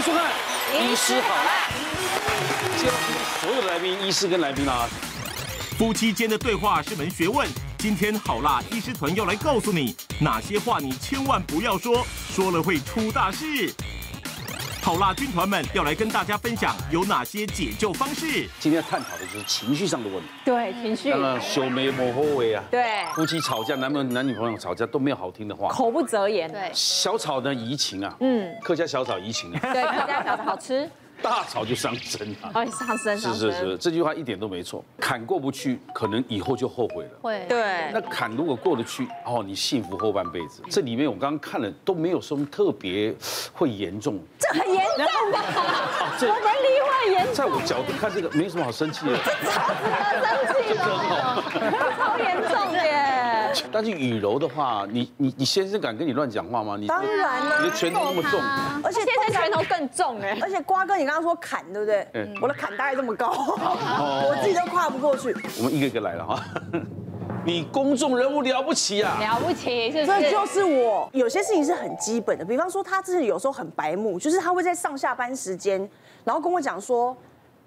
迎收看《医师好啦》。今天所有的来宾，医师跟来宾啊，夫妻间的对话是门学问。今天好啦医师团要来告诉你，哪些话你千万不要说，说了会出大事。好辣军团们要来跟大家分享有哪些解救方式。今天要探讨的就是情绪上的问题。对，情绪。当然，修眉抹后尾啊。对。夫妻吵架，男朋友、男女朋友吵架都没有好听的话。口不择言。对。小吵呢怡情啊。嗯。客家小炒怡情啊。对，客家小炒好吃。大吵就伤身啊！哦，上身，是是是，这句话一点都没错。坎过不去，可能以后就后悔了。会，对。那坎如果过得去，哦，你幸福后半辈子。这里面我刚刚看了都没有什么特别会严重。这很严重的？我们离婚严重。在我角度看，这个没什么好生气的。超值得生气 的，超严重耶。但是雨柔的话，你你你先生敢跟你乱讲话吗？你当然了，你的拳头那么重，而且先生拳头更重哎。而且瓜哥，你刚刚说砍对不对？嗯。我的砍大概这么高，我自己都跨不过去。我们一个一个来了哈。你公众人物了不起啊！了不起，是这就是我。有些事情是很基本的，比方说他自己有时候很白目，就是他会在上下班时间，然后跟我讲说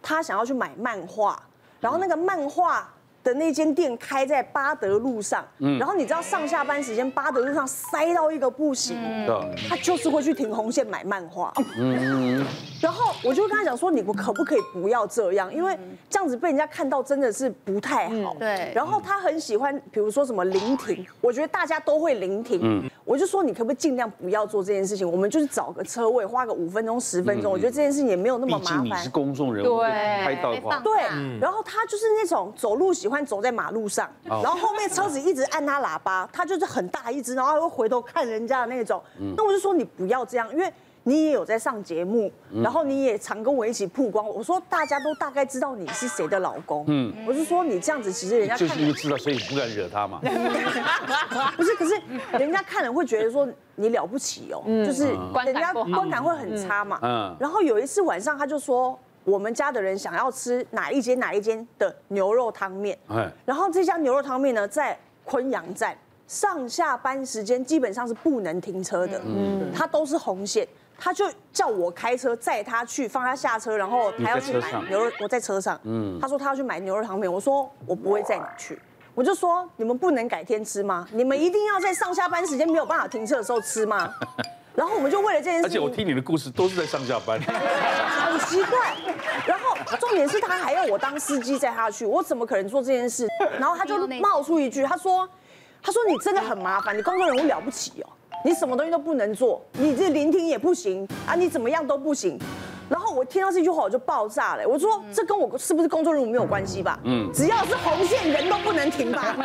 他想要去买漫画，然后那个漫画。的那间店开在巴德路上，嗯，然后你知道上下班时间巴德路上塞到一个不行，嗯，他就是会去停红线买漫画，嗯，然后我就跟他讲说，你我可不可以不要这样，因为这样子被人家看到真的是不太好，对。然后他很喜欢，比如说什么聆听，我觉得大家都会聆听，嗯，我就说你可不可以尽量不要做这件事情，我们就是找个车位，花个五分钟十分钟，我觉得这件事情也没有那么麻烦。毕竟你是公众人物，对，拍到的话，对。然后他就是那种走路喜欢。走在马路上，然后后面车子一直按他喇叭，他就是很大一只，然后还会回头看人家的那种。那我就说你不要这样，因为你也有在上节目，然后你也常跟我一起曝光。我说大家都大概知道你是谁的老公。嗯，我是说你这样子，其实人家就是因为知道，所以不敢惹他嘛。不是，可是人家看了会觉得说你了不起哦，就是人家观感会很差嘛。嗯。然后有一次晚上，他就说。我们家的人想要吃哪一间哪一间的牛肉汤面，然后这家牛肉汤面呢，在昆阳站，上下班时间基本上是不能停车的，嗯，它都是红线，他就叫我开车载他去，放他下车，然后他要去买牛肉，我在车上，嗯，他说他要去买牛肉汤面，我说我不会载你去，我就说你们不能改天吃吗？你们一定要在上下班时间没有办法停车的时候吃吗？然后我们就为了这件事，而且我听你的故事都是在上下班，很奇怪。然后重点是他还要我当司机载他去，我怎么可能做这件事？然后他就冒出一句，他说：“他说你真的很麻烦，你工作人物了不起哦，你什么东西都不能做，你这聆听也不行啊，你怎么样都不行。”然后我听到这句话我就爆炸了，我说这跟我是不是工作人物没有关系吧？嗯，只要是红线人都不能停吧？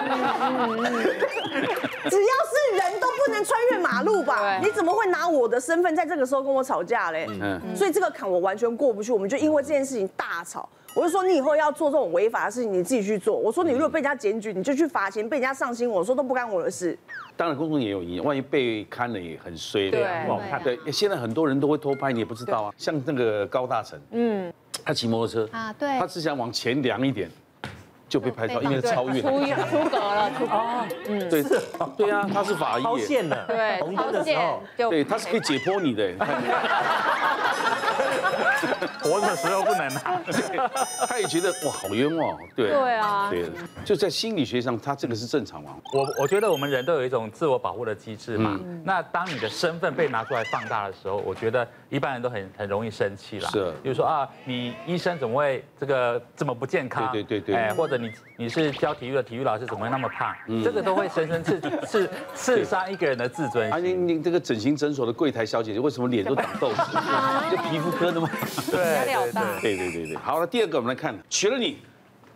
只要是人都不能穿越马路吧？你怎么会拿我的身份在这个时候跟我吵架嘞？嗯，所以这个坎我完全过不去，我们就因为这件事情大吵。我就说你以后要做这种违法的事情，你自己去做。我说你如果被人家检举，你就去罚钱；被人家上新闻，我说都不干我的事。当然，公众也有影响，万一被看了也很衰，对不好看。对，现在很多人都会偷拍，你也不知道啊。像那个高大成，嗯，他骑摩托车啊，对，他只想往前量一点，就被拍到，因为超越出出格了，出格。嗯，对，对啊，他是法医，超线的，对，红灯的时候，对，他是可以解剖你的。活的时候不能啊，他也觉得哇好冤枉，对对啊，对，就在心理学上，他这个是正常吗？我我觉得我们人都有一种自我保护的机制嘛。那当你的身份被拿出来放大的时候，我觉得一般人都很很容易生气了。是，比如说啊，你医生怎么会这个这么不健康？对对对，哎，或者你你是教体育的体育老师，怎么会那么胖？这个都会深深刺 刺刺伤一个人的自尊。啊，你你这个整形诊所的柜台小姐姐，为什么脸都长痘子？就皮肤科的吗？对。对对对对，好了，第二个我们来看，娶了你，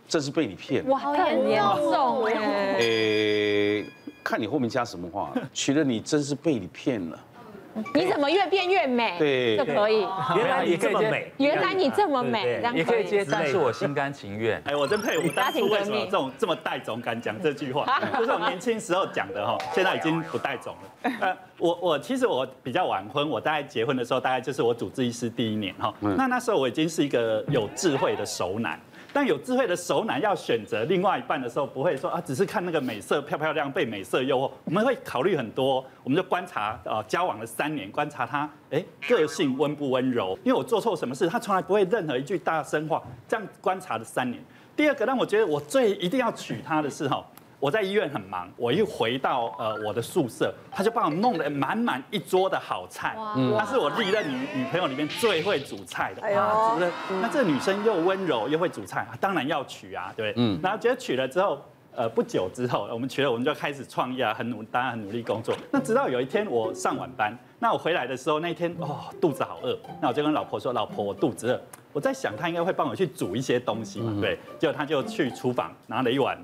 这是被你骗了。哇，好严重哎！诶，看你后面加什么话，娶了你，真是被你骗了。你怎么越变越美？对，就可以。原来你这么美，原来你这么美，也可以接，但是我心甘情愿。哎，我真佩服当初为什么这种这么带种敢讲这句话，就是我年轻时候讲的哈，现在已经不带种了。呃，我我其实我比较晚婚，我大概结婚的时候大概就是我主治医师第一年哈，那那时候我已经是一个有智慧的熟男。但有智慧的熟男要选择另外一半的时候，不会说啊，只是看那个美色漂漂亮，被美色诱惑。我们会考虑很多，我们就观察啊，交往了三年，观察他，哎，个性温不温柔？因为我做错什么事，他从来不会任何一句大声话。这样观察了三年。第二个让我觉得我最一定要娶她的是哈。我在医院很忙，我一回到呃我的宿舍，他就帮我弄了满满一桌的好菜。嗯，她是我历任女女朋友里面最会煮菜的。哎呦，那这个女生又温柔又会煮菜，当然要娶啊，对不对？嗯。然后觉得娶了之后，呃，不久之后我们娶了，我们就开始创业啊，很努，当然很努力工作。那直到有一天我上晚班，那我回来的时候那一天哦肚子好饿，那我就跟老婆说，老婆我肚子饿。我在想她应该会帮我去煮一些东西嘛，对。结果她就去厨房拿了一碗。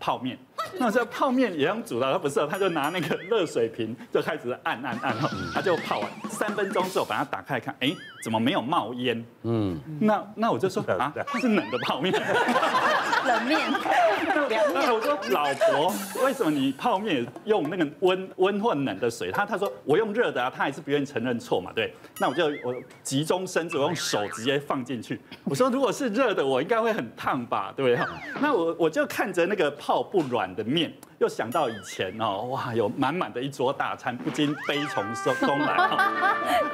泡面，那这泡面也用煮的，他不是，他就拿那个热水瓶就开始按按按，他就泡完三分钟之后把它打开看，哎，怎么没有冒烟？嗯，那那我就说啊，它是冷的泡面，冷面，凉 面我说老婆，为什么你泡面用那个温温或冷的水？他他说我用热的啊，他还是不愿意承认错嘛，对，那我就我急中生智，我用手直接放进去，我说如果是热的，我应该会很烫吧，对不对？那我我就看着那个泡。泡不软的面。又想到以前哦，哇，有满满的一桌大餐，不禁悲从中来。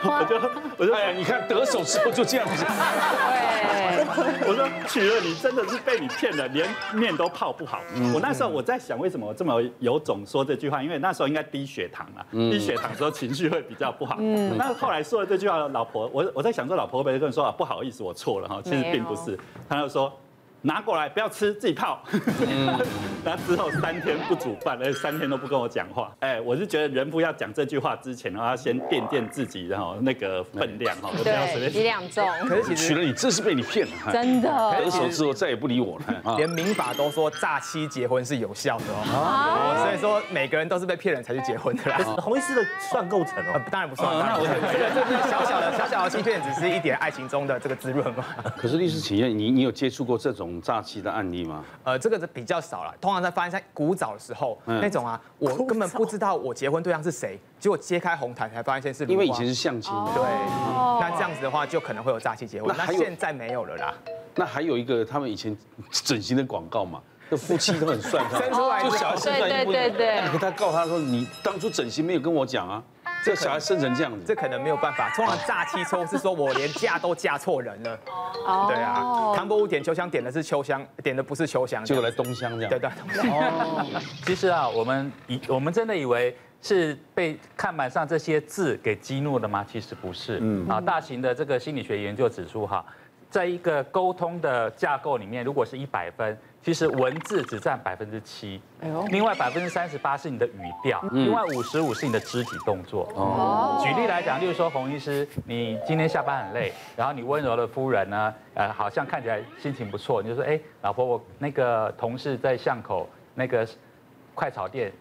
我就我就哎呀，你看得手之后就这样子。对。我说 娶了你真的是被你骗了，连面都泡不好。我那时候我在想，为什么我这么有种说这句话？因为那时候应该低血糖了，低血糖的时候情绪会比较不好。嗯。那后来说了这句话，老婆，我我在想说，老婆会不会跟你说啊，不好意思，我错了哈，其实并不是。他就说。拿过来，不要吃，自己泡。然后之后三天不煮饭，哎，三天都不跟我讲话。哎，我是觉得人不要讲这句话之前，然后要先垫垫自己，然后那个分量哈，不要随便。对，两重。可是娶了你，这是被你骗了。真的。分手之后再也不理我了。连民法都说诈欺结婚是有效的哦。所以说每个人都是被骗人才去结婚的啦。洪医师的算构成哦？当然不算。那我这个这是小小的小小的欺骗，只是一点爱情中的这个滋润嘛。可是律师企业你，你有接触过这种？诈欺的案例吗？呃，这个是比较少了。通常在发生在古早的时候，嗯、那种啊，我根本不知道我结婚对象是谁，结果揭开红毯才发现是。因为以前是相亲的。对。哦、那这样子的话，就可能会有诈欺结婚。那现在没有了啦。那还有一个，他们以前整形的广告嘛，那夫妻都很帅，生出来就小孩生出来不对对对对。他告他说：“你当初整形没有跟我讲啊。”这小孩生成这样子，这可能没有办法。通常诈欺抽是说我连嫁都嫁错人了。哦，对啊，唐伯虎点秋香点的是秋香，点的不是秋香，结果来东香这样。对对。哦，其实啊，我们以我们真的以为是被看板上这些字给激怒的吗？其实不是。嗯。啊，大型的这个心理学研究指出哈，在一个沟通的架构里面，如果是一百分。其实文字只占百分之七，另外百分之三十八是你的语调，另外五十五是你的肢体动作。哦，举例来讲，例如说洪医师，你今天下班很累，然后你温柔的夫人呢，呃，好像看起来心情不错，你就说，哎，老婆，我那个同事在巷口那个快炒店，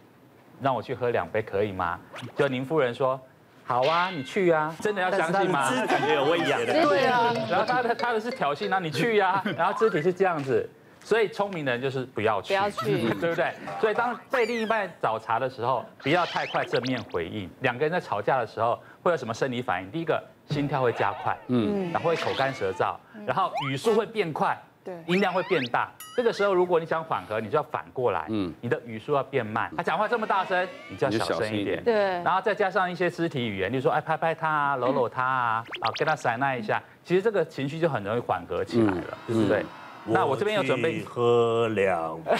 让我去喝两杯可以吗？就您夫人说，好啊，你去啊，真的要相信吗？感觉有威严的。对啊，然后他的他的是挑衅，那你去呀，然后肢体是这样子。所以聪明的人就是不要去，不要去，对不对？所以当被另一半找茬的时候，不要太快正面回应。两个人在吵架的时候会有什么生理反应？第一个，心跳会加快，嗯，然后会口干舌燥，然后语速会变快，对，音量会变大。这个时候如果你想缓和，你就要反过来，嗯，你的语速要变慢。他讲话这么大声，你就要小声一点，对。然后再加上一些肢体语言，例如说，哎，拍拍他啊，搂搂他啊，啊，跟他撒那一下，其实这个情绪就很容易缓和起来了，对不对？那我这边要准备喝两杯。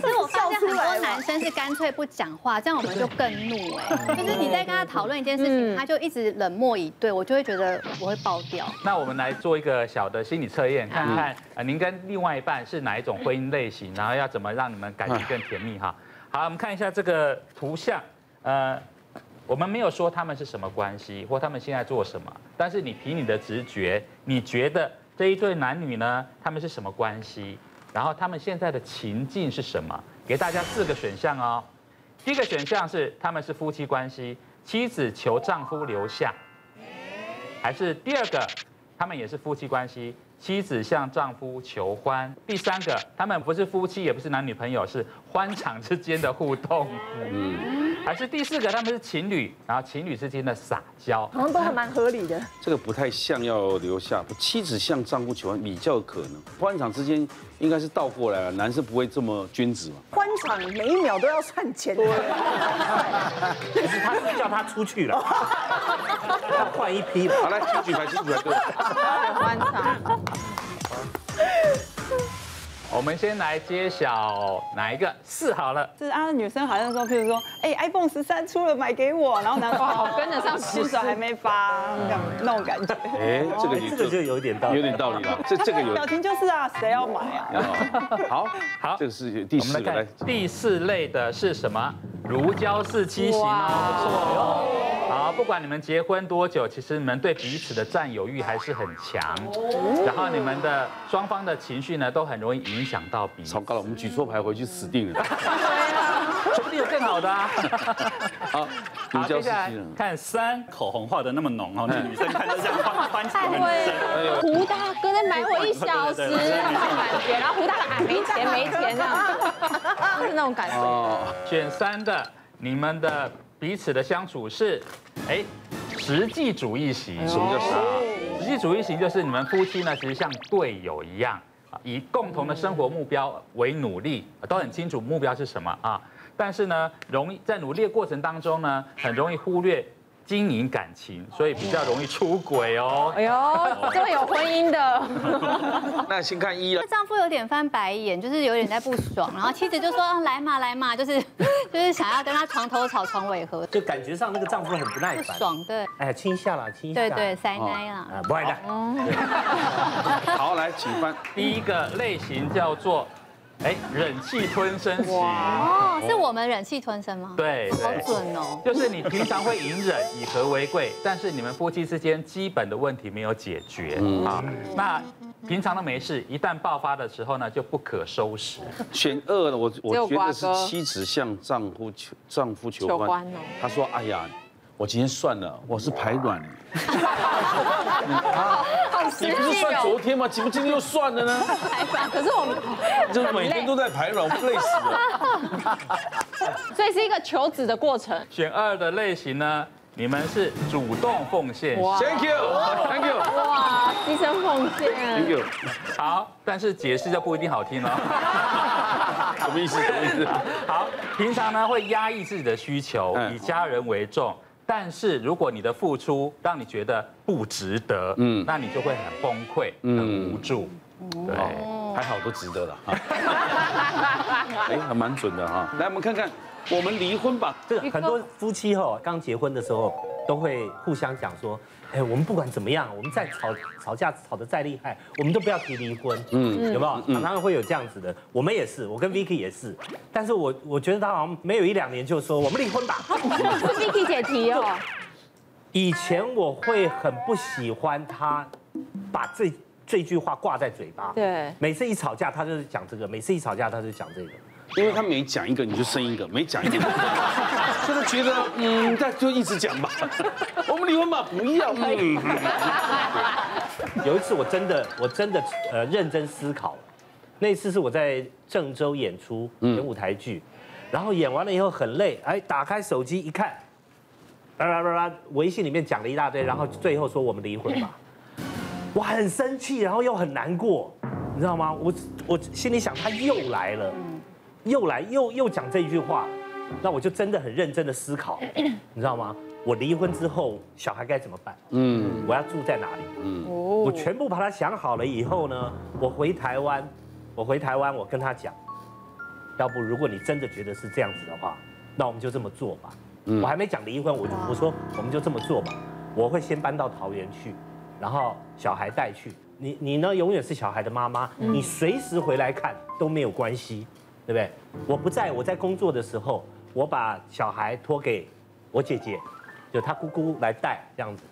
可是我发现很多男生是干脆不讲话，这样我们就更怒哎。就是你在跟他讨论一件事情，他就一直冷漠以对，我就会觉得我会爆掉。那我们来做一个小的心理测验，看看啊，您跟另外一半是哪一种婚姻类型，然后要怎么让你们感情更甜蜜哈？好，我们看一下这个图像，呃。我们没有说他们是什么关系，或他们现在做什么，但是你凭你的直觉，你觉得这一对男女呢，他们是什么关系？然后他们现在的情境是什么？给大家四个选项哦。第一个选项是他们是夫妻关系，妻子求丈夫留下，还是第二个，他们也是夫妻关系，妻子向丈夫求欢。第三个，他们不是夫妻，也不是男女朋友，是欢场之间的互动。嗯。还是第四个他们是情侣，然后情侣之间的撒娇，好像都还蛮合理的。这个不太像要留下，妻子向丈夫求婚比较可能，欢场之间应该是倒过来了，男生不会这么君子嘛。欢场每一秒都要算钱，对。可是他是叫他出去了，要换一批了。好来，请举牌，请举牌，各位。欢场。我们先来揭晓哪一个四好了。就是啊，女生好像说，譬如说，哎，iPhone 十三出了，买给我，然后男方 跟得上，新手还没发，这样那种感觉。哎，这个这个就有点道理，有点道理了。这这个有表情就是啊，谁要买啊？好好，这个是第四个来，第四类的是什么？如胶似漆型哦。好，不管你们结婚多久，其实你们对彼此的占有欲还是很强，然后你们的双方的情绪呢，都很容易影响到彼此。糟糕了，我们举错牌回去死定了。说不定有更好的啊。好，好，接下来看三，口红画的那么浓哦，那女生看着像宽宽敞很深。胡大哥在买我一小时，感觉，然后胡大哥没钱没钱这样，就是那种感觉。选三的，你们的。彼此的相处是，哎，实际主义型。什么叫啥？实际主义型就是你们夫妻呢，其实像队友一样，以共同的生活目标为努力，都很清楚目标是什么啊。但是呢，容易在努力的过程当中呢，很容易忽略。经营感情，所以比较容易出轨哦。哎呦，这么有婚姻的。那先看一了。丈夫有点翻白眼，就是有点在不爽，然后妻子就说：“来嘛，来嘛，就是 就是想要跟他床头吵，床尾和。”就感觉上那个丈夫很不耐烦。不爽，对。哎呀，亲一下啦，亲一下。对对，塞奶啦。啊，不爱的。好，来，请翻。第一个类型叫做。哎，忍气吞声型哦，是我们忍气吞声吗？对，好准哦。就是你平常会隐忍，以和为贵，但是你们夫妻之间基本的问题没有解决啊。那平常都没事，一旦爆发的时候呢，就不可收拾。选二的我，我觉得是妻子向丈夫求丈夫求欢，他说：“哎呀。”我今天算了，我是排卵。好你不是算昨天吗？怎么今天又算了呢？排卵，可是我们 就每天都在排卵，我累死了。所以是一个求子的过程。选二的类型呢？你们是主动奉献。Thank you，Thank you。哇，牺牲奉献。Thank you。好，但是解释就不一定好听了。什么意思？什么意思？好，平常呢会压抑自己的需求，以家人为重。但是如果你的付出让你觉得不值得，嗯，那你就会很崩溃，很无助，对，还好都值得了，哎，还蛮准的哈。来，我们看看，我们离婚吧。这个很多夫妻哈，刚结婚的时候都会互相讲说。哎，我们不管怎么样，我们再吵吵架吵得再厉害，我们都不要提离婚，嗯，有没有？常常会有这样子的，我们也是，我跟 Vicky 也是，但是我我觉得他好像没有一两年就说我们离婚吧。是 Vicky 姐提哦。以前我会很不喜欢他把这这句话挂在嘴巴，对，每次一吵架他就是讲这个，每次一吵架他就讲这个。因为他每讲一个你就生一个，每讲一个，就是觉得嗯，那就一直讲吧。我们离婚吧，不要。嗯。有一次我真的我真的呃认真思考，那次是我在郑州演出演舞台剧，然后演完了以后很累，哎，打开手机一看，啦啦啦啦，微信里面讲了一大堆，然后最后说我们离婚吧。我很生气，然后又很难过，你知道吗？我我心里想他又来了。又来又又讲这句话，那我就真的很认真的思考，你知道吗？我离婚之后小孩该怎么办？嗯，我要住在哪里？嗯，我全部把它想好了以后呢，我回台湾，我回台湾，我跟他讲，要不如果你真的觉得是这样子的话，那我们就这么做吧。我还没讲离婚，我就我说我们就这么做吧。我会先搬到桃园去，然后小孩带去，你你呢永远是小孩的妈妈，你随时回来看都没有关系。对不对？我不在，我在工作的时候，我把小孩托给我姐姐，就她姑姑来带这样子。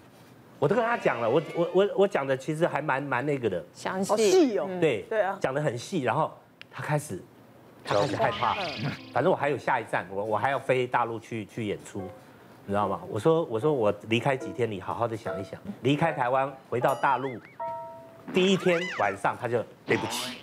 我都跟她讲了，我我我我讲的其实还蛮蛮那个的，详细哦。对对啊，讲的很细。然后她开始，她开始害怕。反正我还有下一站，我我还要飞大陆去去演出，你知道吗？我说我说我离开几天，你好好的想一想，离开台湾回到大陆，第一天晚上他就对不起，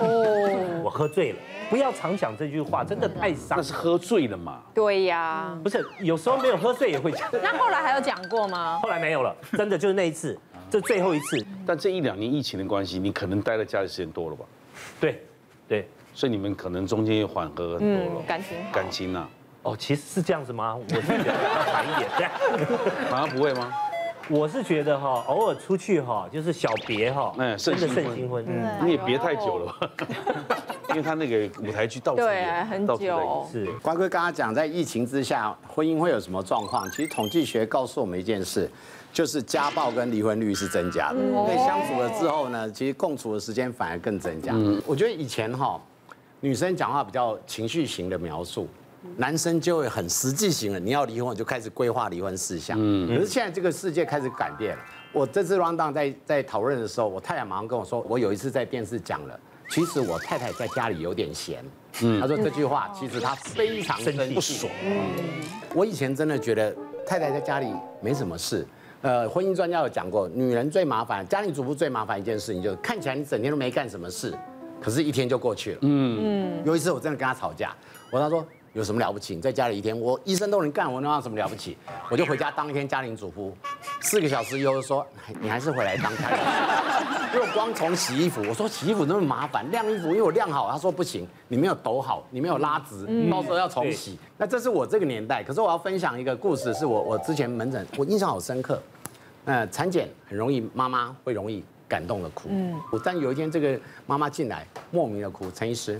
哦，我喝醉了。不要常讲这句话，真的太伤。那是喝醉了嘛？对呀，不是，有时候没有喝醉也会讲。那后来还有讲过吗？后来没有了，真的就是那一次，这最后一次。但这一两年疫情的关系，你可能待在家里时间多了吧？对，对，所以你们可能中间又缓和很多了。感情，感情呐。哦，其实是这样子吗？我是觉得要缓一点，这 样。反而不会吗？我是觉得哈，偶尔出去哈，就是小别哈，嗯，真的胜新婚。你也别太久了吧？因为他那个舞台剧到处对很久。是乖乖刚刚讲，在疫情之下，婚姻会有什么状况？其实统计学告诉我们一件事，就是家暴跟离婚率是增加的。因为相处了之后呢，其实共处的时间反而更增加。我觉得以前哈，女生讲话比较情绪型的描述。男生就会很实际型了，你要离婚，我就开始规划离婚事项。嗯，可是现在这个世界开始改变了。我这次 round down 在在讨论的时候，我太太马上跟我说，我有一次在电视讲了，其实我太太在家里有点闲。嗯，她说这句话其实她非常不爽。嗯，我以前真的觉得太太在家里没什么事。呃，婚姻专家有讲过，女人最麻烦，家庭主妇最麻烦一件事情，就是看起来你整天都没干什么事，可是一天就过去了。嗯嗯，有一次我真的跟她吵架，我跟她说。有什么了不起？你在家里一天，我医生都能干，我能有什么了不起？我就回家当一天家庭主妇，四个小时以后说，你还是回来当家庭主妇。因为光从洗衣服，我说洗衣服那么麻烦，晾衣服因为我晾好，他说不行，你没有抖好，你没有拉直，到时候要重洗。那这是我这个年代，可是我要分享一个故事，是我我之前门诊，我印象好深刻。呃，产检很容易，妈妈会容易感动的哭。嗯，但有一天这个妈妈进来，莫名的哭，陈医师，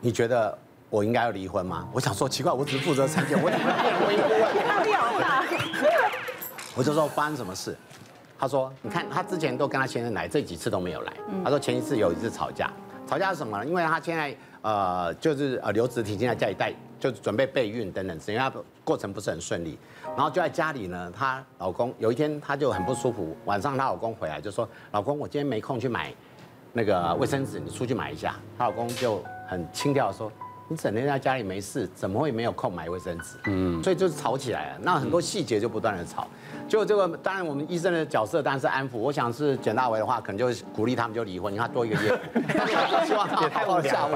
你觉得？我应该要离婚吗？我想说奇怪，我只是负责产检，我怎么变婚姻顾问？我就说发生什么事？他说你看他之前都跟他先生来，这几次都没有来。他说前一次有一次吵架，吵架是什么呢？因为他现在呃就是呃留职停薪在家里带，就是准备备孕等等，因为他过程不是很顺利。然后就在家里呢，她老公有一天她就很不舒服，晚上她老公回来就说老公我今天没空去买那个卫生纸，你出去买一下。她老公就很轻佻的说。你整天在家里没事，怎么会没有空买卫生纸？嗯，所以就是吵起来了。那很多细节就不断的吵。就这个，当然我们医生的角色当然是安抚。我想是简大为的话，可能就鼓励他们就离婚，你看多一个月。希望他们太好下午。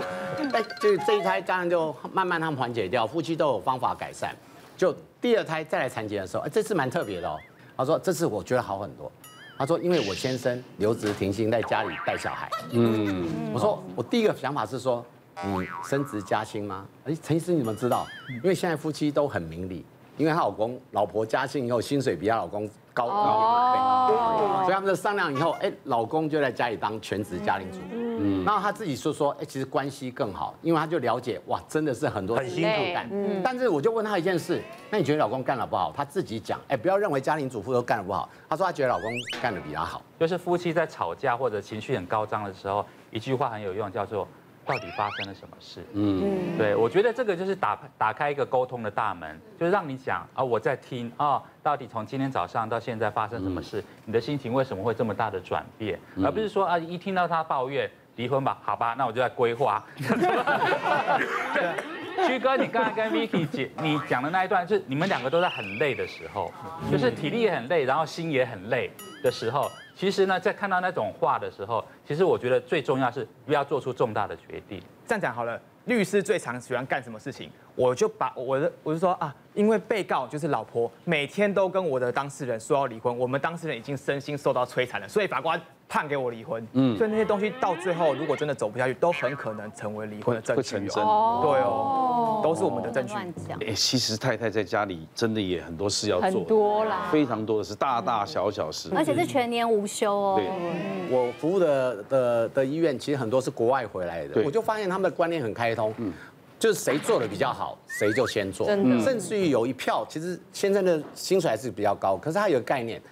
哎，就这一胎当然就慢慢他们缓解掉，夫妻都有方法改善。就第二胎再来产检的时候，哎，这次蛮特别的哦。他说这次我觉得好很多。他说因为我先生留职停薪在家里带小孩。嗯，我说我第一个想法是说。你升职加薪吗？哎，陈医师，你怎么知道？因为现在夫妻都很明理，因为她老公老婆加薪以后，薪水比她老公高高一倍，所以他们就商量以后，哎，老公就在家里当全职家庭主妇。嗯，然后他自己说说，哎，其实关系更好，因为他就了解，哇，真的是很多很辛苦干。嗯，但是我就问他一件事，那你觉得老公干得不好？他自己讲，哎，不要认为家庭主妇都干得不好，他说他觉得老公干得比他好。就是夫妻在吵架或者情绪很高涨的时候，一句话很有用，叫做。到底发生了什么事？嗯，对，我觉得这个就是打打开一个沟通的大门，就是让你讲啊，我在听啊，到底从今天早上到现在发生什么事？你的心情为什么会这么大的转变？而不是说啊，一听到他抱怨离婚吧，好吧，那我就在规划。曲哥，你刚才跟 Vicky 姐你讲的那一段，是你们两个都在很累的时候，就是体力也很累，然后心也很累的时候。其实呢，在看到那种话的时候，其实我觉得最重要是不要做出重大的决定。这样讲好了，律师最常喜欢干什么事情？我就把我的，我就说啊，因为被告就是老婆，每天都跟我的当事人说要离婚，我们当事人已经身心受到摧残了，所以法官。判给我离婚，嗯，所以那些东西到最后，如果真的走不下去，都很可能成为离婚的证据。会成真，对哦，都是我们的证据。乱讲。哎，其实太太在家里真的也很多事要做，很多啦，非常多的事，大大小小事，而且是全年无休哦。对，我服务的的的医院，其实很多是国外回来的，我就发现他们的观念很开通，嗯，就是谁做的比较好，谁就先做，真的，甚至于有一票，其实先生的薪水还是比较高，可是他有个概念。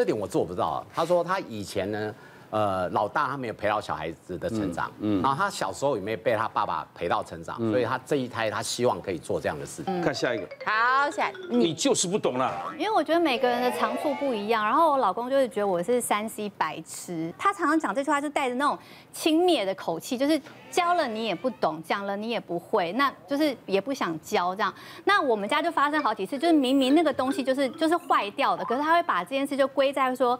这点我做不到。他说他以前呢，呃，老大他没有陪到小孩子的成长，嗯，然后他小时候也没有被他爸爸陪到成长，所以他这一胎他希望可以做这样的事。情。看下一个，好，下你就是不懂了，因为我觉得每个人的长处不一样，然后我老公就是觉得我是三 C 白痴，他常常讲这句话就带着那种轻蔑的口气，就是教了你也不懂，讲了你也不会，那就是也不想教这样。那我们家就发生好几次，就是明明那个东西就是就是坏掉的，可是他会把这件事就归在说。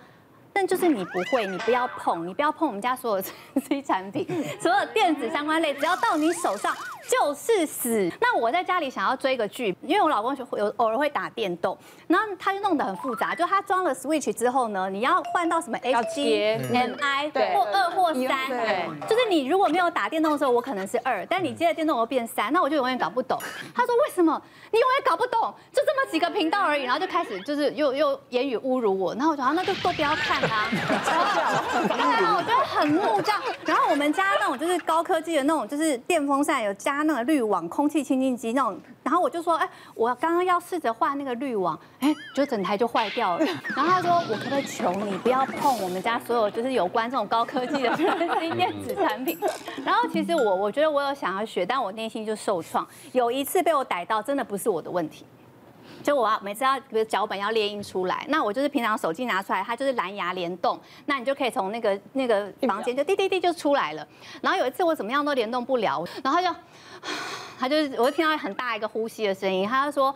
但就是你不会，你不要碰，你不要碰我们家所有 的 3C 产品，所有电子相关类，只要到你手上就是死。那我在家里想要追个剧，因为我老公有偶尔会打电动，然后他就弄得很复杂，就他装了 Switch 之后呢，你要换到什么 HDMI 或二或三，对，就是你如果没有打电动的时候，我可能是二，但你接了电动我变三，那我就永远搞不懂。他说为什么你永远搞不懂？就这么几个频道而已，然后就开始就是又又言语侮辱我，然后我就好，那就都不要看啊。然后我觉得很怒这样，然后我们家那种就是高科技的那种，就是电风扇有加那个滤网、空气清净机那种，然后我就说，哎，我刚刚要试着换那个滤网，哎，就整台就坏掉了。然后他说，我可不可以求你不要碰我们家所有就是有关这种高科技的 电子产品？然后其实我我觉得我有想要学，但我内心就受创。有一次被我逮到，真的不是我的问题。就我要每次要比如脚本要列印出来，那我就是平常手机拿出来，它就是蓝牙联动，那你就可以从那个那个房间就滴滴滴就出来了。然后有一次我怎么样都联动不了，然后就他就我就听到很大一个呼吸的声音，他就说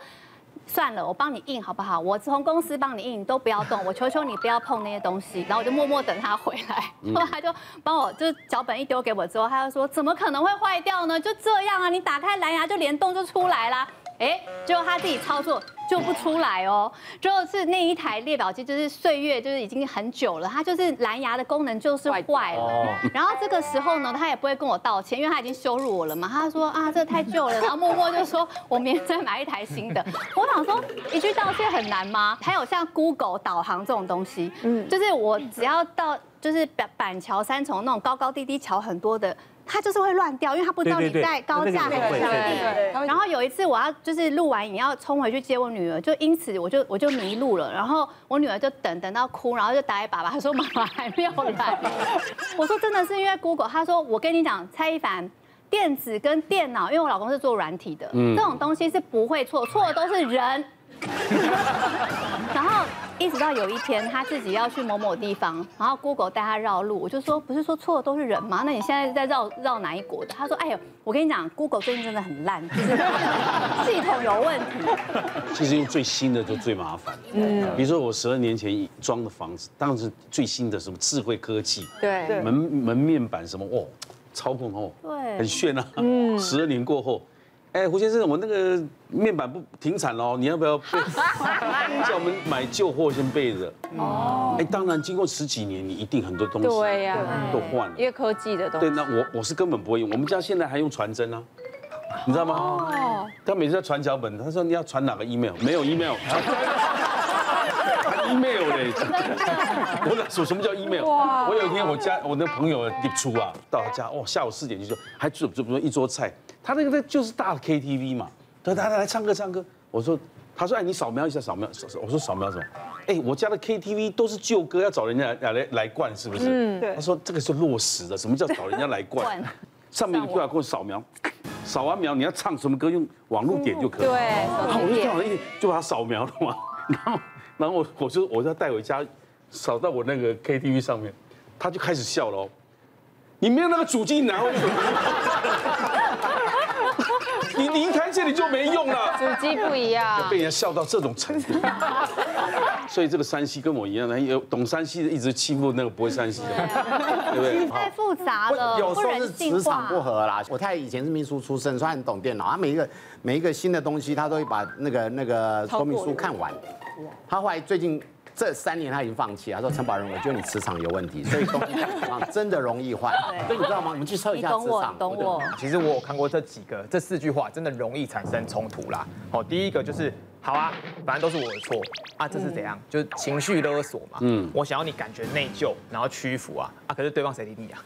算了，我帮你印好不好？我从公司帮你印，你都不要动，我求求你不要碰那些东西。然后我就默默等他回来，后来他就帮我就是脚本一丢给我之后，他就说怎么可能会坏掉呢？就这样啊，你打开蓝牙就联动就出来啦。哎，结果他自己操作就不出来哦。就是那一台列表机，就是岁月，就是已经很久了，它就是蓝牙的功能就是坏了。然后这个时候呢，他也不会跟我道歉，因为他已经羞辱我了嘛。他说啊，这太旧了，然后默默就说我明天再买一台新的。我想说，一句道歉很难吗？还有像 Google 导航这种东西，嗯，就是我只要到就是板板桥三重那种高高低低桥很多的。它就是会乱掉，因为它不知道你在高架还是山地。然后有一次我要就是录完影要冲回去接我女儿，就因此我就我就迷路了。然后我女儿就等等到哭，然后就打给爸爸，她说妈妈还没有来。我说真的是因为 Google，他说我跟你讲，蔡一凡，电子跟电脑，因为我老公是做软体的，这种东西是不会错，错的都是人。然后一直到有一天，他自己要去某某地方，然后 Google 带他绕路，我就说，不是说错的都是人吗？那你现在是在绕绕哪一国的？他说，哎呦，我跟你讲，Google 最近真的很烂，就是 系统有问题。其实用最新的就最麻烦。嗯，比如说我十二年前装的房子，当时最新的什么智慧科技，对，门门面板什么哦，操控哦，对，很炫啊。嗯，十二年过后。哎，胡先生，我那个面板不停产喽，你要不要备？叫我们买旧货先备着。哦。哎，当然，经过十几年，你一定很多东西对呀都换了。因为科技的东西。对，那我我是根本不会用，我们家现在还用传真啊，你知道吗？哦。他每次在传脚本，他说你要传哪个 email？没有 email。email 嘞。我哪说什么叫 email？我有一天我家我那朋友一出啊，到他家哦，下午四点就说还煮煮煮一桌菜。他那个就是大的 KTV 嘛，他他来唱歌唱歌。我说，他说哎，你扫描一下扫描。我说扫描什么？哎，我家的 KTV 都是旧歌，要找人家来来来灌，是不是？嗯，对。他说这个是落实的，什么叫找人家来灌？上面一句话给我扫描，扫完描你要唱什么歌，用网络点就可以。对。我就正好一就把它扫描了嘛，然后然后我我就我就要带回家，扫到我那个 KTV 上面，他就开始笑了哦。你没有那个主机，拿回去。你就没用了。主机不一样。被人家笑到这种程度。所以这个山西跟我一样的，有懂山西的一直欺负那个不会山西的，对不对？太复杂了，有时候是磁场不合啦。我太太以前是秘书出身，所以很懂电脑。她每一个每一个新的东西，她都会把那个那个说明书看完。她后来最近。这三年他已经放弃了。他说：“陈宝仁，我觉得你磁场有问题，所以东西真的容易坏。所以你知道吗？我们去测一下磁场。懂我。其实我有看过这几个，这四句话真的容易产生冲突啦。好，第一个就是好啊，反正都是我的错啊，这是怎样？就是情绪勒索嘛。嗯。我想要你感觉内疚，然后屈服啊啊！可是对方谁理你啊？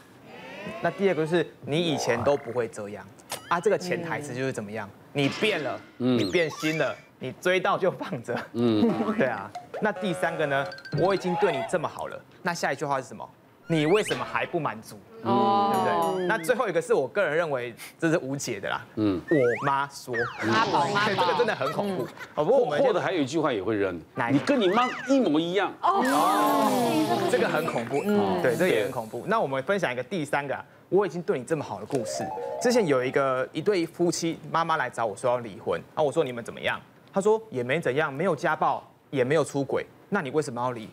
那第二个就是你以前都不会这样啊，这个潜台词就是怎么样？你变了，你变心了。”你追到就放着，嗯，对啊。那第三个呢？我已经对你这么好了，那下一句话是什么？你为什么还不满足？哦，对不对？那最后一个是我个人认为这是无解的啦。嗯，我妈说，妈宝妈宝，这个真的很恐怖。好，不过我们或者还有一句话也会扔，你跟你妈一模一样。哦，这个很恐怖。嗯，对，这个也很恐怖。那我们分享一个第三个，我已经对你这么好的故事。之前有一个一对夫妻，妈妈来找我说要离婚，啊，我说你们怎么样？他说也没怎样，没有家暴，也没有出轨，那你为什么要离？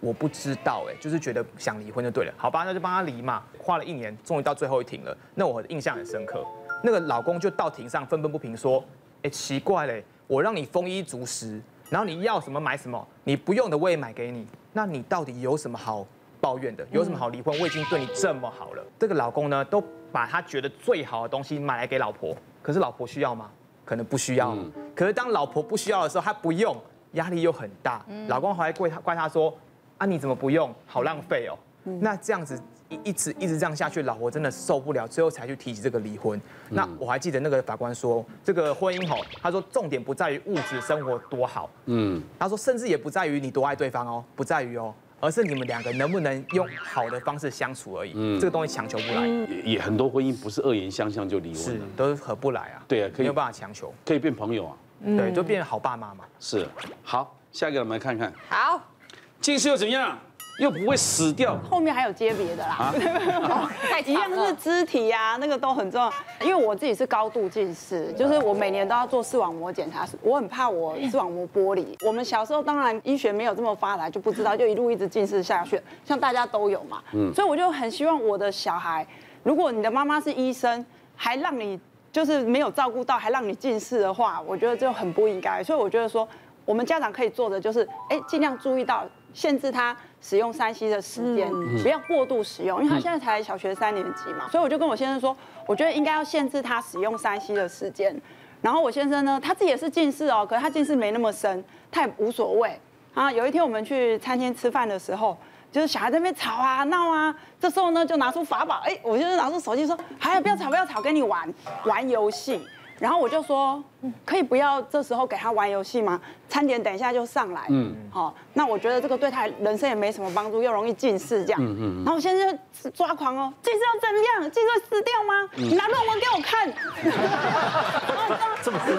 我不知道，哎，就是觉得想离婚就对了，好吧，那就帮他离嘛。花了一年，终于到最后一庭了。那我印象很深刻，那个老公就到庭上愤愤不平说，哎，奇怪嘞，我让你丰衣足食，然后你要什么买什么，你不用的我也买给你，那你到底有什么好抱怨的？有什么好离婚？我已经对你这么好了。这个老公呢，都把他觉得最好的东西买来给老婆，可是老婆需要吗？可能不需要。可是当老婆不需要的时候，他不用。压力又很大，老公还怪他怪他说，啊你怎么不用，好浪费哦。那这样子一一直一直这样下去，老婆真的受不了，最后才去提起这个离婚。那我还记得那个法官说，这个婚姻吼，他说重点不在于物质生活多好，嗯，他说甚至也不在于你多爱对方哦，不在于哦，而是你们两个能不能用好的方式相处而已。嗯，这个东西强求不来，也很多婚姻不是恶言相向就离婚，是都合不来啊。对啊，可以没有办法强求，可以变朋友啊。对，就变好爸妈嘛。是，好，下一个我们来看看。好，近视又怎样？又不会死掉。后面还有接别的啦。太一样是肢体啊，那个都很重要。因为我自己是高度近视，就是我每年都要做视网膜检查，我很怕我视网膜剥离。我们小时候当然医学没有这么发达，就不知道，就一路一直近视下去。像大家都有嘛，嗯，所以我就很希望我的小孩，如果你的妈妈是医生，还让你。就是没有照顾到，还让你近视的话，我觉得就很不应该。所以我觉得说，我们家长可以做的就是，哎，尽量注意到，限制他使用三 C 的时间，不要过度使用，因为他现在才小学三年级嘛。所以我就跟我先生说，我觉得应该要限制他使用三 C 的时间。然后我先生呢，他自己也是近视哦，可是他近视没那么深，他也无所谓。啊，有一天我们去餐厅吃饭的时候。就是小孩在那边吵啊闹啊，这时候呢就拿出法宝，哎，我就是拿出手机说，哎不要吵不要吵，跟你玩玩游戏。然后我就说，可以不要这时候给他玩游戏吗？餐点等一下就上来。嗯，好，那我觉得这个对他人生也没什么帮助，又容易近视这样。嗯嗯。然后我现在就抓狂哦，近视要怎样？近视会死掉吗？你拿论文给我看。这么生？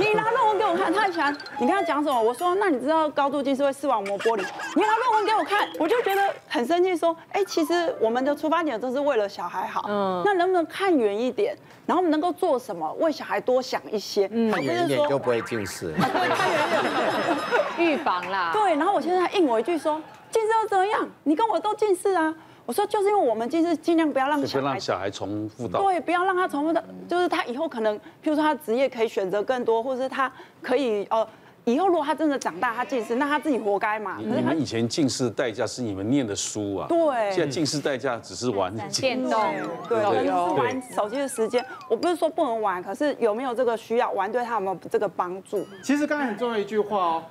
你拿论文给我看，他很喜欢。你跟他讲什么？我说，那你知道高度近视会视网膜剥离？你拿论文给我看，我就觉得很生气，说，哎，其实我们的出发点都是为了小孩好。嗯。那能不能看远一点？然后我们能够做什么？为小孩多想一些，看远一点就不会近视。对，看远一点，预防啦。对，然后我现在还应我一句说，近视又怎样？你跟我都近视啊。我说就是因为我们近视，尽量不要让小孩，让小孩重复到。对，不要让他重复到，就是他以后可能，譬如说他职业可以选择更多，或者是他可以呃。以后如果他真的长大，他近视，那他自己活该嘛。你们以前近视的代价是你们念的书啊。对。现在近视代价只是玩电动。对。是。玩手机的时间，我不是说不能玩，可是有没有这个需要玩，对他有没有这个帮助？其实刚才很重要一句话哦。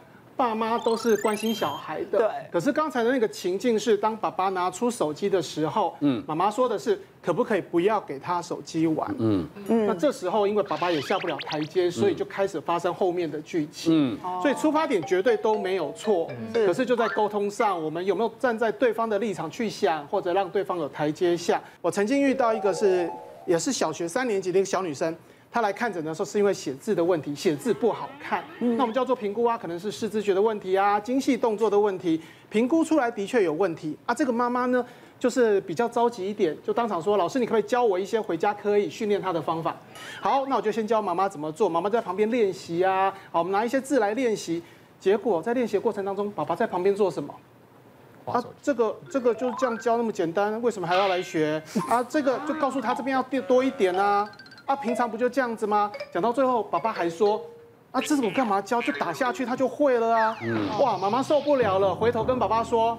爸妈都是关心小孩的，对。可是刚才的那个情境是，当爸爸拿出手机的时候，嗯，妈妈说的是可不可以不要给他手机玩，嗯嗯。那这时候因为爸爸也下不了台阶，所以就开始发生后面的剧情，嗯。所以出发点绝对都没有错，可是就在沟通上，我们有没有站在对方的立场去想，或者让对方有台阶下？我曾经遇到一个是也是小学三年级的一个小女生。他来看诊的时候，是因为写字的问题，写字不好看。那我们叫做评估啊，可能是视知觉的问题啊，精细动作的问题。评估出来的确有问题啊。这个妈妈呢，就是比较着急一点，就当场说：“老师，你可不可以教我一些回家可以训练他的方法？”好，那我就先教妈妈怎么做。妈妈在旁边练习啊。好，我们拿一些字来练习。结果在练习过程当中，爸爸在旁边做什么？啊，这个这个就这样教那么简单，为什么还要来学？啊，这个就告诉他这边要垫多一点啊。啊，平常不就这样子吗？讲到最后，爸爸还说，啊，这是我干嘛教？就打下去，他就会了啊。嗯。哇，妈妈受不了了，回头跟爸爸说，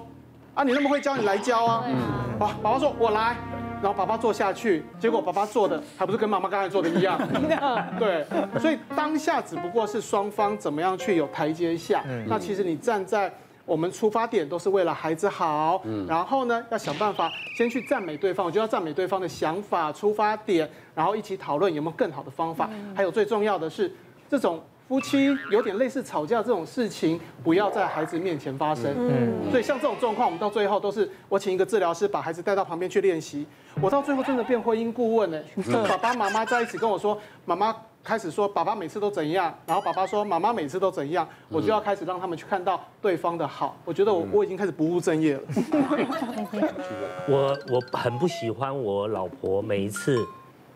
啊，你那么会教，你来教啊。嗯。啊，爸爸说，我来。然后爸爸坐下去，结果爸爸做的还不是跟妈妈刚才做的一样。对。所以当下只不过是双方怎么样去有台阶下。嗯。那其实你站在。我们出发点都是为了孩子好，嗯，然后呢，要想办法先去赞美对方，我就要赞美对方的想法、出发点，然后一起讨论有没有更好的方法。还有最重要的是，这种夫妻有点类似吵架这种事情，不要在孩子面前发生。嗯，所以像这种状况，我们到最后都是我请一个治疗师把孩子带到旁边去练习。我到最后真的变婚姻顾问呢，爸爸妈妈在一起跟我说，妈妈。开始说爸爸每次都怎样，然后爸爸说妈妈每次都怎样，我就要开始让他们去看到对方的好。我觉得我我已经开始不务正业了。我我很不喜欢我老婆每一次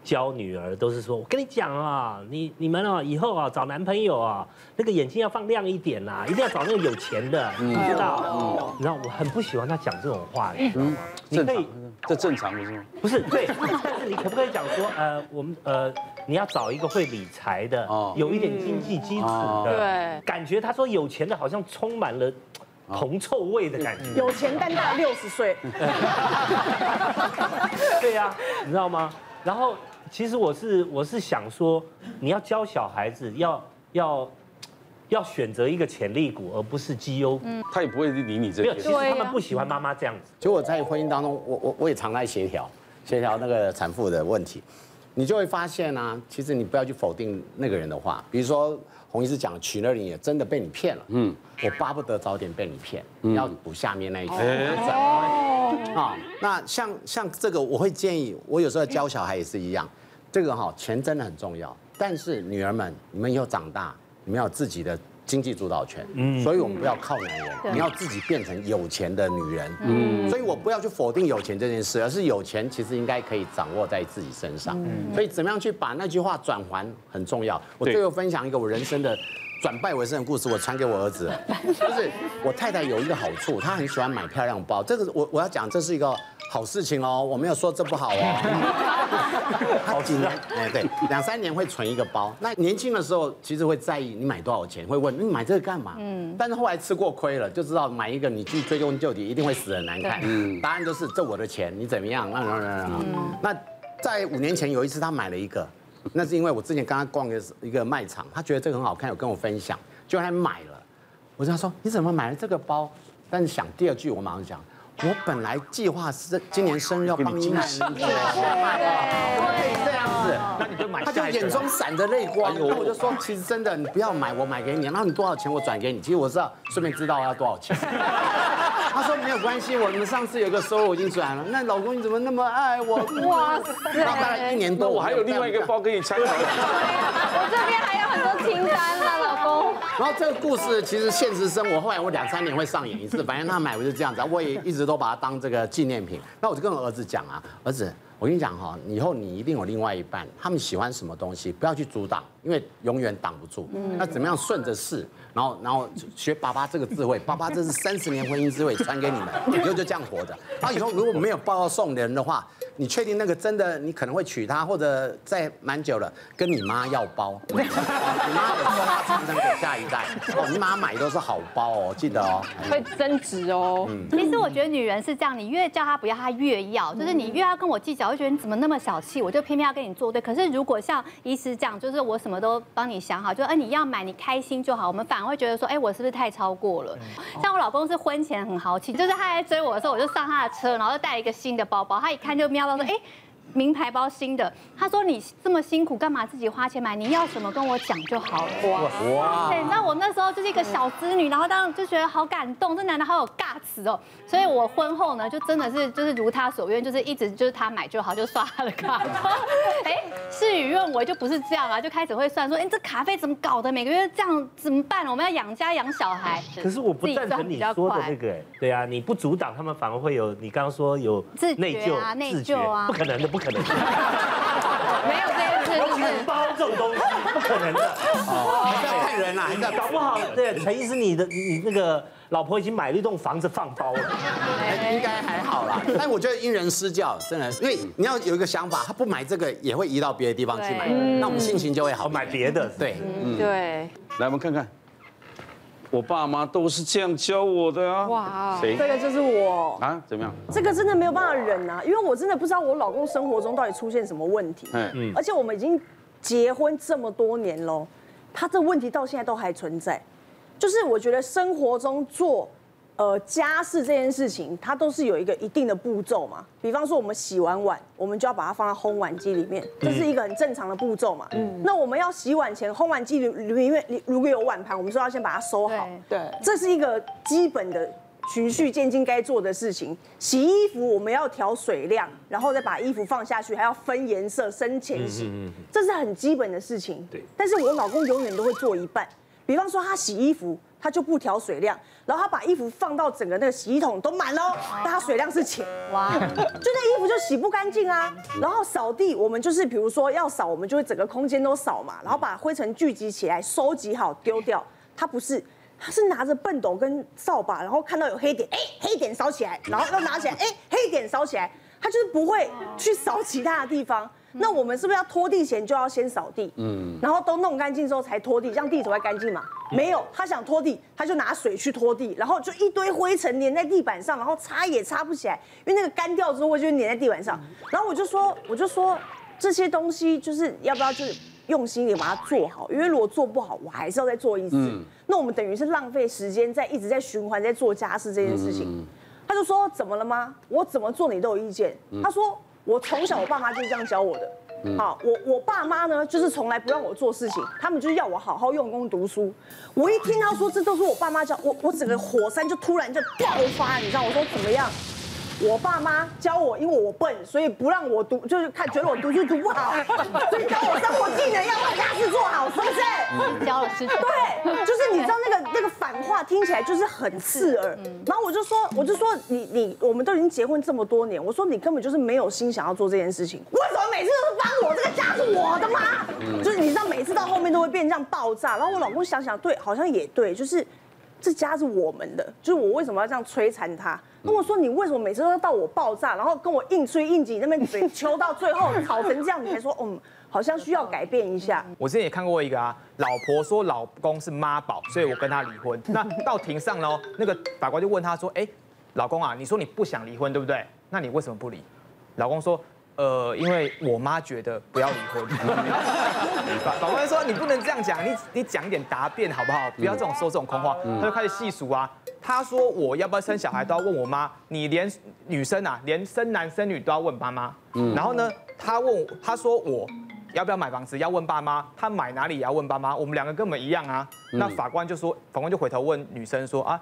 教女儿都是说，我跟你讲啊，你你们啊以后啊找男朋友啊，那个眼睛要放亮一点呐，一定要找那个有钱的，你知道？你知道我很不喜欢她讲这种话，你知道吗？你可以，这正常的是吗？不是，对，但是你可不可以讲说，呃，我们呃，你要找一个会理财的，有一点经济基础的，对，感觉他说有钱的好像充满了铜臭味的感觉，有钱但大六十岁，对呀，你知道吗？然后。其实我是我是想说，你要教小孩子要要要选择一个潜力股，而不是绩优。嗯，他也不会理你这个。没有，其实他们不喜欢妈妈这样子。就我在婚姻当中，我我我也常在协调协调那个产妇的问题，你就会发现啊，其实你不要去否定那个人的话，比如说洪医师讲娶了你也真的被你骗了，嗯，我巴不得早点被你骗，嗯、要补下面那一句。啊，那像像这个，我会建议，我有时候教小孩也是一样，这个哈钱真的很重要，但是女儿们，你们以后长大，你们要有自己的经济主导权，嗯，所以我们不要靠男人，你要自己变成有钱的女人，嗯，所以我不要去否定有钱这件事，而是有钱其实应该可以掌握在自己身上，嗯。所以怎么样去把那句话转还很重要。我最后分享一个我人生的。转败为胜的故事，我传给我儿子。就是我太太有一个好处，她很喜欢买漂亮包。这个我我要讲，这是一个好事情哦，我没有说这不好哦。好几年，哎对，两三年会存一个包。那年轻的时候其实会在意你买多少钱，会问你买这个干嘛？嗯。但是后来吃过亏了，就知道买一个你去追根究底，一定会死得很难看。嗯。答案就是这我的钱，你怎么样？那那那那。那在五年前有一次，他买了一个。那是因为我之前跟他逛一个一个卖场，他觉得这个很好看，有跟我分享，就他买了。我就他说你怎么买了这个包？但是想第二句，我马上讲，我本来计划是今年生日要帮你买，对，对，这样子，那你就买。他就眼中闪着泪光，那我就说，其实真的，你不要买，我买给你，然后你多少钱我转给你。其实我知道，顺便知道要多少钱。他说没有关系，我你们上次有个收入我已经转了。那老公你怎么那么爱我？哇塞！大概一年多，我还有另外一个包给你参考。我这边还有很多清单呢，老公。然后这个故事其实现实生活，后来我两三年会上演一次。反正他买不是这样子，我也一直都把它当这个纪念品。那我就跟我儿子讲啊，儿子，我跟你讲哈，以后你一定有另外一半，他们喜欢什么东西，不要去阻挡，因为永远挡不住。那怎么样顺着势？然后，然后学爸爸这个智慧，爸爸这是三十年婚姻智慧传给你们，以后就这样活着。然后以后如果没有包要送人的话，你确定那个真的你可能会娶她，或者再蛮久了跟你妈要包，你妈有说她传承给下一代哦，你妈买都是好包哦，记得哦，会增值哦。嗯，其实我觉得女人是这样，你越叫她不要，她越要，就是你越要跟我计较，我觉得你怎么那么小气，我就偏偏要跟你作对。可是如果像医师这样，就是我什么都帮你想好，就哎你要买你开心就好，我们反而。会觉得说，哎，我是不是太超过了？像我老公是婚前很豪气，就是他在追我的时候，我就上他的车，然后就带一个新的包包，他一看就瞄到说，哎。名牌包新的，他说你这么辛苦干嘛自己花钱买？你要什么跟我讲就好了。哇哇！对，那我那时候就是一个小资女，然后当时就觉得好感动，这男的好有 guts 哦。所以我婚后呢，就真的是就是如他所愿，就是一直就是他买就好，就刷他的卡。哎，事与愿违就不是这样啊，就开始会算说，哎，这卡费怎么搞的？每个月这样怎么办？我们要养家养小孩。可是我不赞成你说的那个，对啊，你不阻挡他们，反而会有你刚刚说有内疚啊，内疚啊，不可能的，不可能。没有这些事，就是包这种东西，不可能的。哦，还是要看人啦，还是要搞不好。对，陈医师，你的你那个老婆已经买了一栋房子放包了，应该还好啦。但我觉得因人施教，真的，因为你要有一个想法，他不买这个也会移到别的地方去买，那我们心情就会好，买别的。对，嗯，对。来，我们看看。我爸妈都是这样教我的啊！哇，谁？这个就是我啊？怎么样？这个真的没有办法忍啊，因为我真的不知道我老公生活中到底出现什么问题。嗯嗯，而且我们已经结婚这么多年喽，他这问题到现在都还存在。就是我觉得生活中做。呃，家事这件事情，它都是有一个一定的步骤嘛。比方说，我们洗完碗，我们就要把它放在烘碗机里面，这是一个很正常的步骤嘛。嗯。那我们要洗碗前，烘碗机里里面如果有碗盘，我们说要先把它收好。对。这是一个基本的循序渐进该做的事情。洗衣服，我们要调水量，然后再把衣服放下去，还要分颜色、深浅洗，这是很基本的事情。对。但是我老公永远都会做一半。比方说，他洗衣服。他就不调水量，然后他把衣服放到整个那个洗衣桶都满喽，但他水量是浅，哇，就那衣服就洗不干净啊。然后扫地，我们就是比如说要扫，我们就会整个空间都扫嘛，然后把灰尘聚集起来，收集好丢掉。他不是，他是拿着笨斗跟扫把，然后看到有黑点，哎，黑点扫起来，然后又拿起来，哎，黑点扫起来，他就是不会去扫其他的地方。那我们是不是要拖地前就要先扫地？嗯，然后都弄干净之后才拖地，这样地才会干净嘛？没有，他想拖地，他就拿水去拖地，然后就一堆灰尘粘在地板上，然后擦也擦不起来，因为那个干掉之后就粘在地板上。然后我就说，我就说这些东西就是要不要就是用心点把它做好，因为如果做不好，我还是要再做一次。嗯，那我们等于是浪费时间在一直在循环在做家事这件事情。他就说怎么了吗？我怎么做你都有意见。他说。我从小我爸妈就是这样教我的，好，我我爸妈呢就是从来不让我做事情，他们就是要我好好用功读书。我一听到说这都是我爸妈教我，我整个火山就突然就爆发，你知道？我说怎么样？我爸妈教我，因为我笨，所以不让我读，就是看觉得我读书读不好，所以教我生活技能要把家事做好，是不是？嗯，教了是。对，就是你知道那个那个反话听起来就是很刺耳。然后我就说，我就说你你我们都已经结婚这么多年，我说你根本就是没有心想要做这件事情。为什么每次都是帮我？这个家是我的吗？就是你知道每次到后面都会变这样爆炸。然后我老公想想，对，好像也对，就是这家是我们的，就是我为什么要这样摧残他？跟我说，你为什么每次都要到我爆炸，然后跟我硬吹硬挤，那边嘴 求到最后吵成这样，你还说，嗯，好像需要改变一下。我之前也看过一个啊，老婆说老公是妈宝，所以我跟他离婚。那到庭上喽，那个法官就问他说，哎，老公啊，你说你不想离婚对不对？那你为什么不离？老公说，呃，因为我妈觉得不要离婚。法法官说，你不能这样讲，你你讲一点答辩好不好？不要这种说这种空话。他就开始细数啊。他说：“我要不要生小孩都要问我妈，你连女生啊，连生男生女都要问爸妈。嗯，然后呢，他问他说我要不要买房子要问爸妈，他买哪里也要问爸妈，我们两个根本一样啊。那法官就说，法官就回头问女生说啊，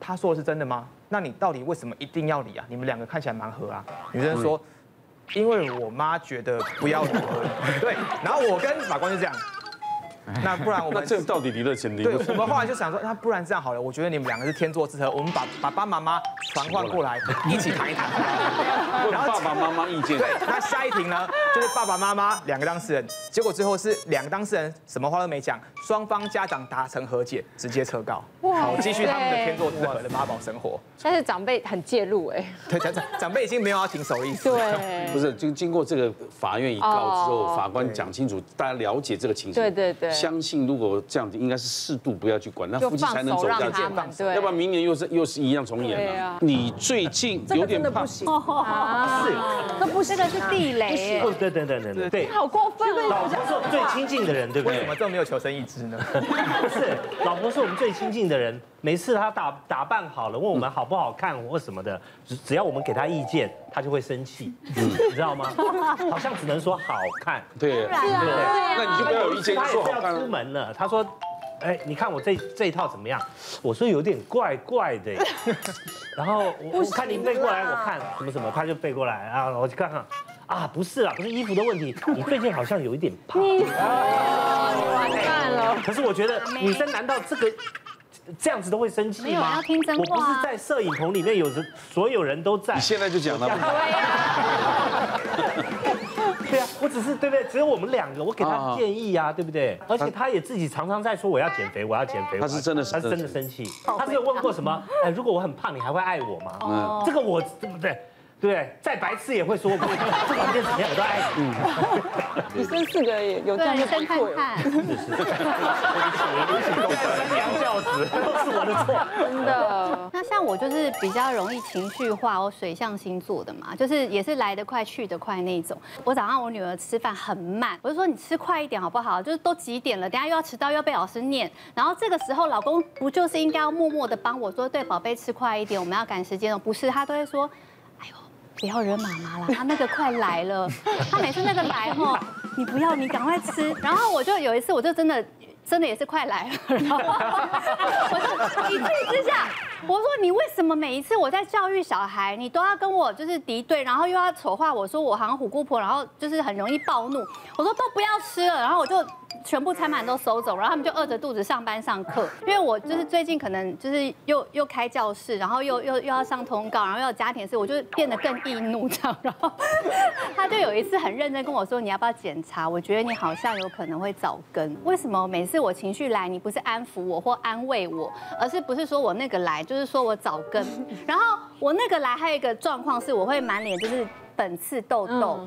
他说的是真的吗？那你到底为什么一定要离啊？你们两个看起来蛮合啊。女生说，因为我妈觉得不要离而已。对，然后我跟法官就这样。” 那不然我们那这到底离了钱离？对，我们后来就想说，那不然这样好了，我觉得你们两个是天作之合，我们把 爸爸妈妈传唤过来，一起谈一谈。然后爸爸妈妈意见。对，那下一庭呢，就是爸爸妈妈两个当事人，结果最后是两个当事人什么话都没讲，双方家长达成和解，直接撤告，好继续他们的天作之合的妈宝生活。但是长辈很介入哎，对，长长长辈已经没有要停手的意思。对，不是，就经过这个法院一告之后，法官讲清楚，大家了解这个情形。对对对。相信如果这样子，应该是适度不要去管，那夫妻才能走下去。对，要不然明年又是又是一样重演了。你最近有点怕。是，那不是，这个是地雷。不，对对对对对。对，好过分。老婆是我们最亲近的人，对不对？为什么这么没有求生意志呢？不是，老婆是我们最亲近的人。每次她打打扮好了，问我们好不好看或什么的，只只要我们给她意见，她就会生气，你知道吗？好像只能说好看。对，对，那你就不要有意见，说好看。出门了，他说，哎，你看我这这一套怎么样？我说有点怪怪的。然后我看你背过来，我看什么什么，他就背过来啊，我去看看。啊，不是啦，不是衣服的问题，你最近好像有一点胖。你完蛋了。可是我觉得女生难道这个？这样子都会生气吗？没有，要听真话。我不是在摄影棚里面，有人所有人都在。你现在就讲了。只是对不对？只有我们两个，我给他建议啊，对不对？而且他也自己常常在说我要减肥，我要减肥。他是真的，他是真的生气。他是有问过什么？哎，如果我很胖，你还会爱我吗？嗯，这个我对不对？对，再白痴也会说过，不管变怎么样，我都爱你。你生四个有这样的错，是是是，三娘都是我的错，真的。那像我就是比较容易情绪化，我水象星座的嘛，就是也是来得快去得快那种。我早上我女儿吃饭很慢，我就说你吃快一点好不好？就是都几点了，等下又要迟到，又要被老师念。然后这个时候老公不就是应该要默默的帮我说，对，宝贝吃快一点，我们要赶时间哦。不是，他都会说。哎呦不要惹妈妈啦，他那个快来了，他每次那个来吼，你不要，你赶快吃。然后我就有一次，我就真的真的也是快来了，然后我说一气之下，我说你为什么每一次我在教育小孩，你都要跟我就是敌对，然后又要丑化我说我好像虎姑婆，然后就是很容易暴怒。我说都不要吃了，然后我就全部餐盘都收走，然后他们就饿着肚子上班上课。因为我就是最近可能就是又又开教室，然后又又又要上通告，然后又有家庭事，我就变得更易怒这样。然后他就有一次很认真跟我说：“你要不要检查？我觉得你好像有可能会早更。为什么每次我情绪来，你不是安抚我或安慰我，而是不是说我那个来，就是说我早更？然后我那个来还有一个状况是，我会满脸就是粉刺痘痘。”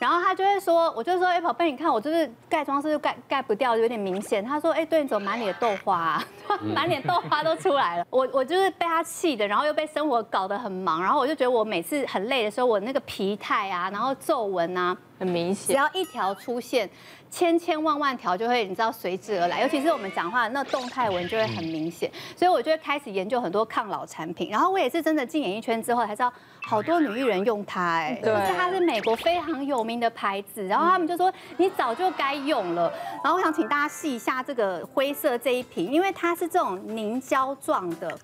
然后他就会说，我就说，哎，宝贝，你看我就是盖装是不是盖盖不掉，有点明显。他说，哎，对，你怎么满脸豆花啊？满脸豆花都出来了。我我就是被他气的，然后又被生活搞得很忙，然后我就觉得我每次很累的时候，我那个疲态啊，然后皱纹啊，很明显，只要一条出现。千千万万条就会，你知道随之而来，尤其是我们讲话那动态纹就会很明显，所以我就会开始研究很多抗老产品。然后我也是真的进演艺圈之后才知道，好多女艺人用它，哎，对，而且它是美国非常有名的牌子。然后他们就说你早就该用了。然后我想请大家试一下这个灰色这一瓶，因为它是这种凝胶状的。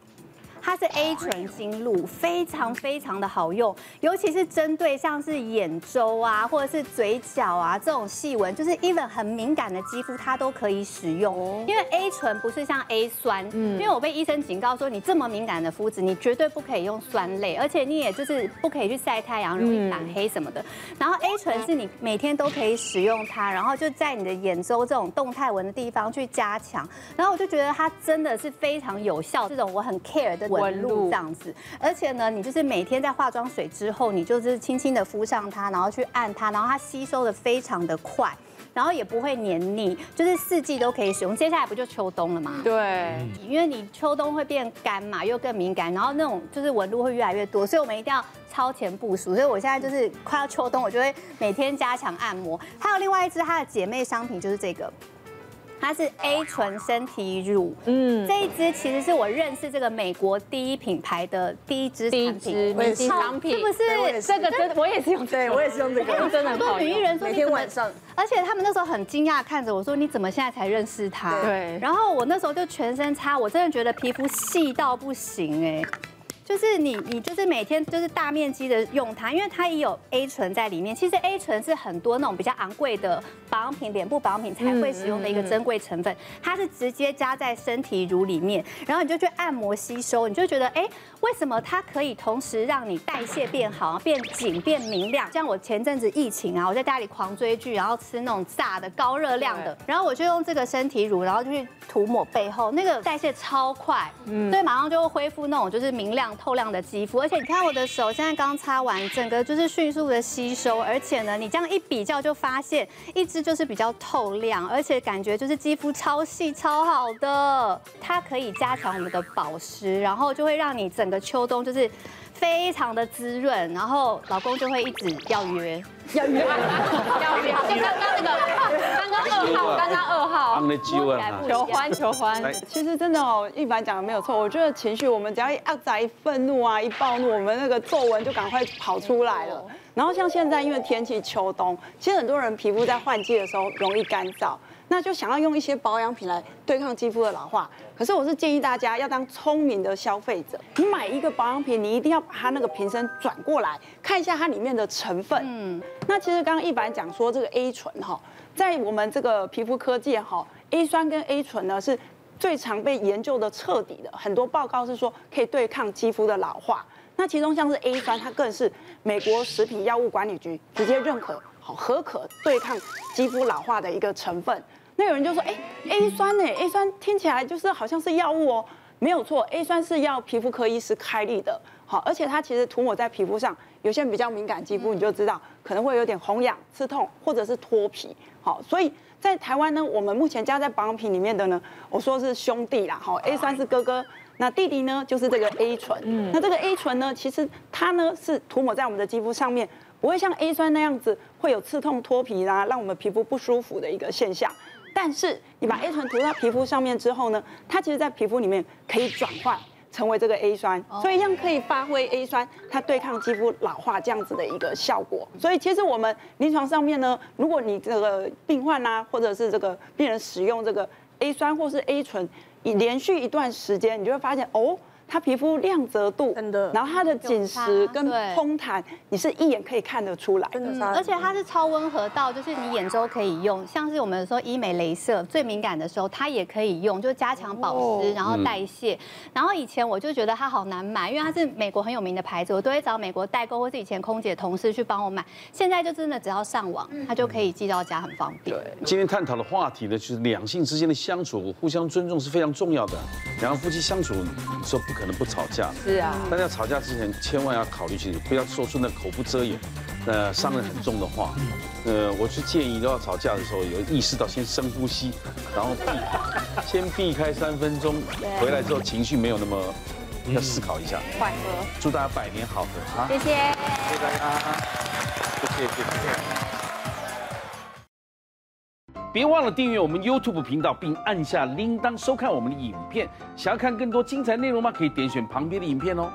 它是 A 醇精露，非常非常的好用，尤其是针对像是眼周啊，或者是嘴角啊这种细纹，就是 even 很敏感的肌肤，它都可以使用。因为 A 醇不是像 A 酸，因为我被医生警告说，你这么敏感的肤质，你绝对不可以用酸类，而且你也就是不可以去晒太阳，容易反黑什么的。然后 A 醇是你每天都可以使用它，然后就在你的眼周这种动态纹的地方去加强。然后我就觉得它真的是非常有效，这种我很 care 的。纹路这样子，而且呢，你就是每天在化妆水之后，你就是轻轻的敷上它，然后去按它，然后它吸收的非常的快，然后也不会黏腻，就是四季都可以使用。接下来不就秋冬了吗？对，因为你秋冬会变干嘛，又更敏感，然后那种就是纹路会越来越多，所以我们一定要超前部署。所以我现在就是快要秋冬，我就会每天加强按摩。还有另外一支它的姐妹商品就是这个。它是 A 醇身体乳，嗯，这一支其实是我认识这个美国第一品牌的第一支产品，明星商品，是不是？这个真的，我也是。用，对我也是用这个，真的很多女艺人说每天晚上，而且他们那时候很惊讶看着我说：“你怎么现在才认识它？”对，然后我那时候就全身擦，我真的觉得皮肤细到不行哎。就是你，你就是每天就是大面积的用它，因为它也有 A 醇在里面。其实 A 醇是很多那种比较昂贵的保养品、脸部保养品才会使用的一个珍贵成分。它是直接加在身体乳里面，然后你就去按摩吸收，你就觉得哎，为什么它可以同时让你代谢变好、变紧、变明亮？像我前阵子疫情啊，我在家里狂追剧，然后吃那种炸的高热量的，然后我就用这个身体乳，然后就去涂抹背后，那个代谢超快，嗯，所以马上就会恢复那种就是明亮。透亮的肌肤，而且你看我的手现在刚擦完，整个就是迅速的吸收，而且呢，你这样一比较就发现，一支就是比较透亮，而且感觉就是肌肤超细超好的，它可以加强我们的保湿，然后就会让你整个秋冬就是。非常的滋润，然后老公就会一直要约，要约，要约，就刚刚那个，刚刚二号，刚刚二号，求欢求欢。其实真的哦，一凡讲的没有错，我觉得情绪，我们只要一压在一愤怒啊，一暴怒，我们那个皱纹就赶快跑出来了。然后像现在因为天气秋冬，其实很多人皮肤在换季的时候容易干燥。那就想要用一些保养品来对抗肌肤的老化，可是我是建议大家要当聪明的消费者。你买一个保养品，你一定要把它那个瓶身转过来，看一下它里面的成分。嗯，那其实刚刚一凡讲说这个 A 醇哈，在我们这个皮肤科界哈，A 酸跟 A 醇呢是最常被研究的彻底的，很多报告是说可以对抗肌肤的老化。那其中像是 A 酸，它更是美国食品药物管理局直接认可。好，合可对抗肌肤老化的一个成分。那有人就说，哎，A 酸呢？A 酸听起来就是好像是药物哦。没有错，A 酸是要皮肤科医师开立的。好，而且它其实涂抹在皮肤上，有些人比较敏感肌肤，你就知道可能会有点红痒、刺痛，或者是脱皮。好，所以在台湾呢，我们目前加在保养品里面的呢，我说是兄弟啦。好，A 酸是哥哥，那弟弟呢就是这个 A 醇。嗯，那这个 A 醇呢，其实它呢是涂抹在我们的肌肤上面。不会像 A 酸那样子会有刺痛、脱皮啦，让我们皮肤不舒服的一个现象。但是你把 A 醇涂到皮肤上面之后呢，它其实在皮肤里面可以转换成为这个 A 酸，所以一样可以发挥 A 酸它对抗肌肤老化这样子的一个效果。所以其实我们临床上面呢，如果你这个病患啊，或者是这个病人使用这个 A 酸或是 A 醇，你连续一段时间，你就会发现哦。他皮肤亮泽度，真的，然后它的紧实跟通弹，你是一眼可以看得出来，真的，而且它是超温和到，就是你眼周可以用，像是我们说医美镭射最敏感的时候，它也可以用，就加强保湿，然后代谢。然后以前我就觉得它好难买，因为它是美国很有名的牌子，我都会找美国代购或是以前空姐同事去帮我买。现在就真的只要上网，它就可以寄到家，很方便。对，今天探讨的话题呢，就是两性之间的相处，互相尊重是非常重要的。两个夫妻相处，你说不可能不吵架。是啊。但要吵架之前，千万要考虑清楚，不要说出那口不遮掩、那伤人很重的话。呃，我是建议都要吵架的时候有意识到先深呼吸，然后避，先避开三分钟，回来之后情绪没有那么，要思考一下。缓和。祝大家百年好合啊！谢谢。谢谢大家。谢谢谢谢。别忘了订阅我们 YouTube 频道，并按下铃铛收看我们的影片。想要看更多精彩内容吗？可以点选旁边的影片哦。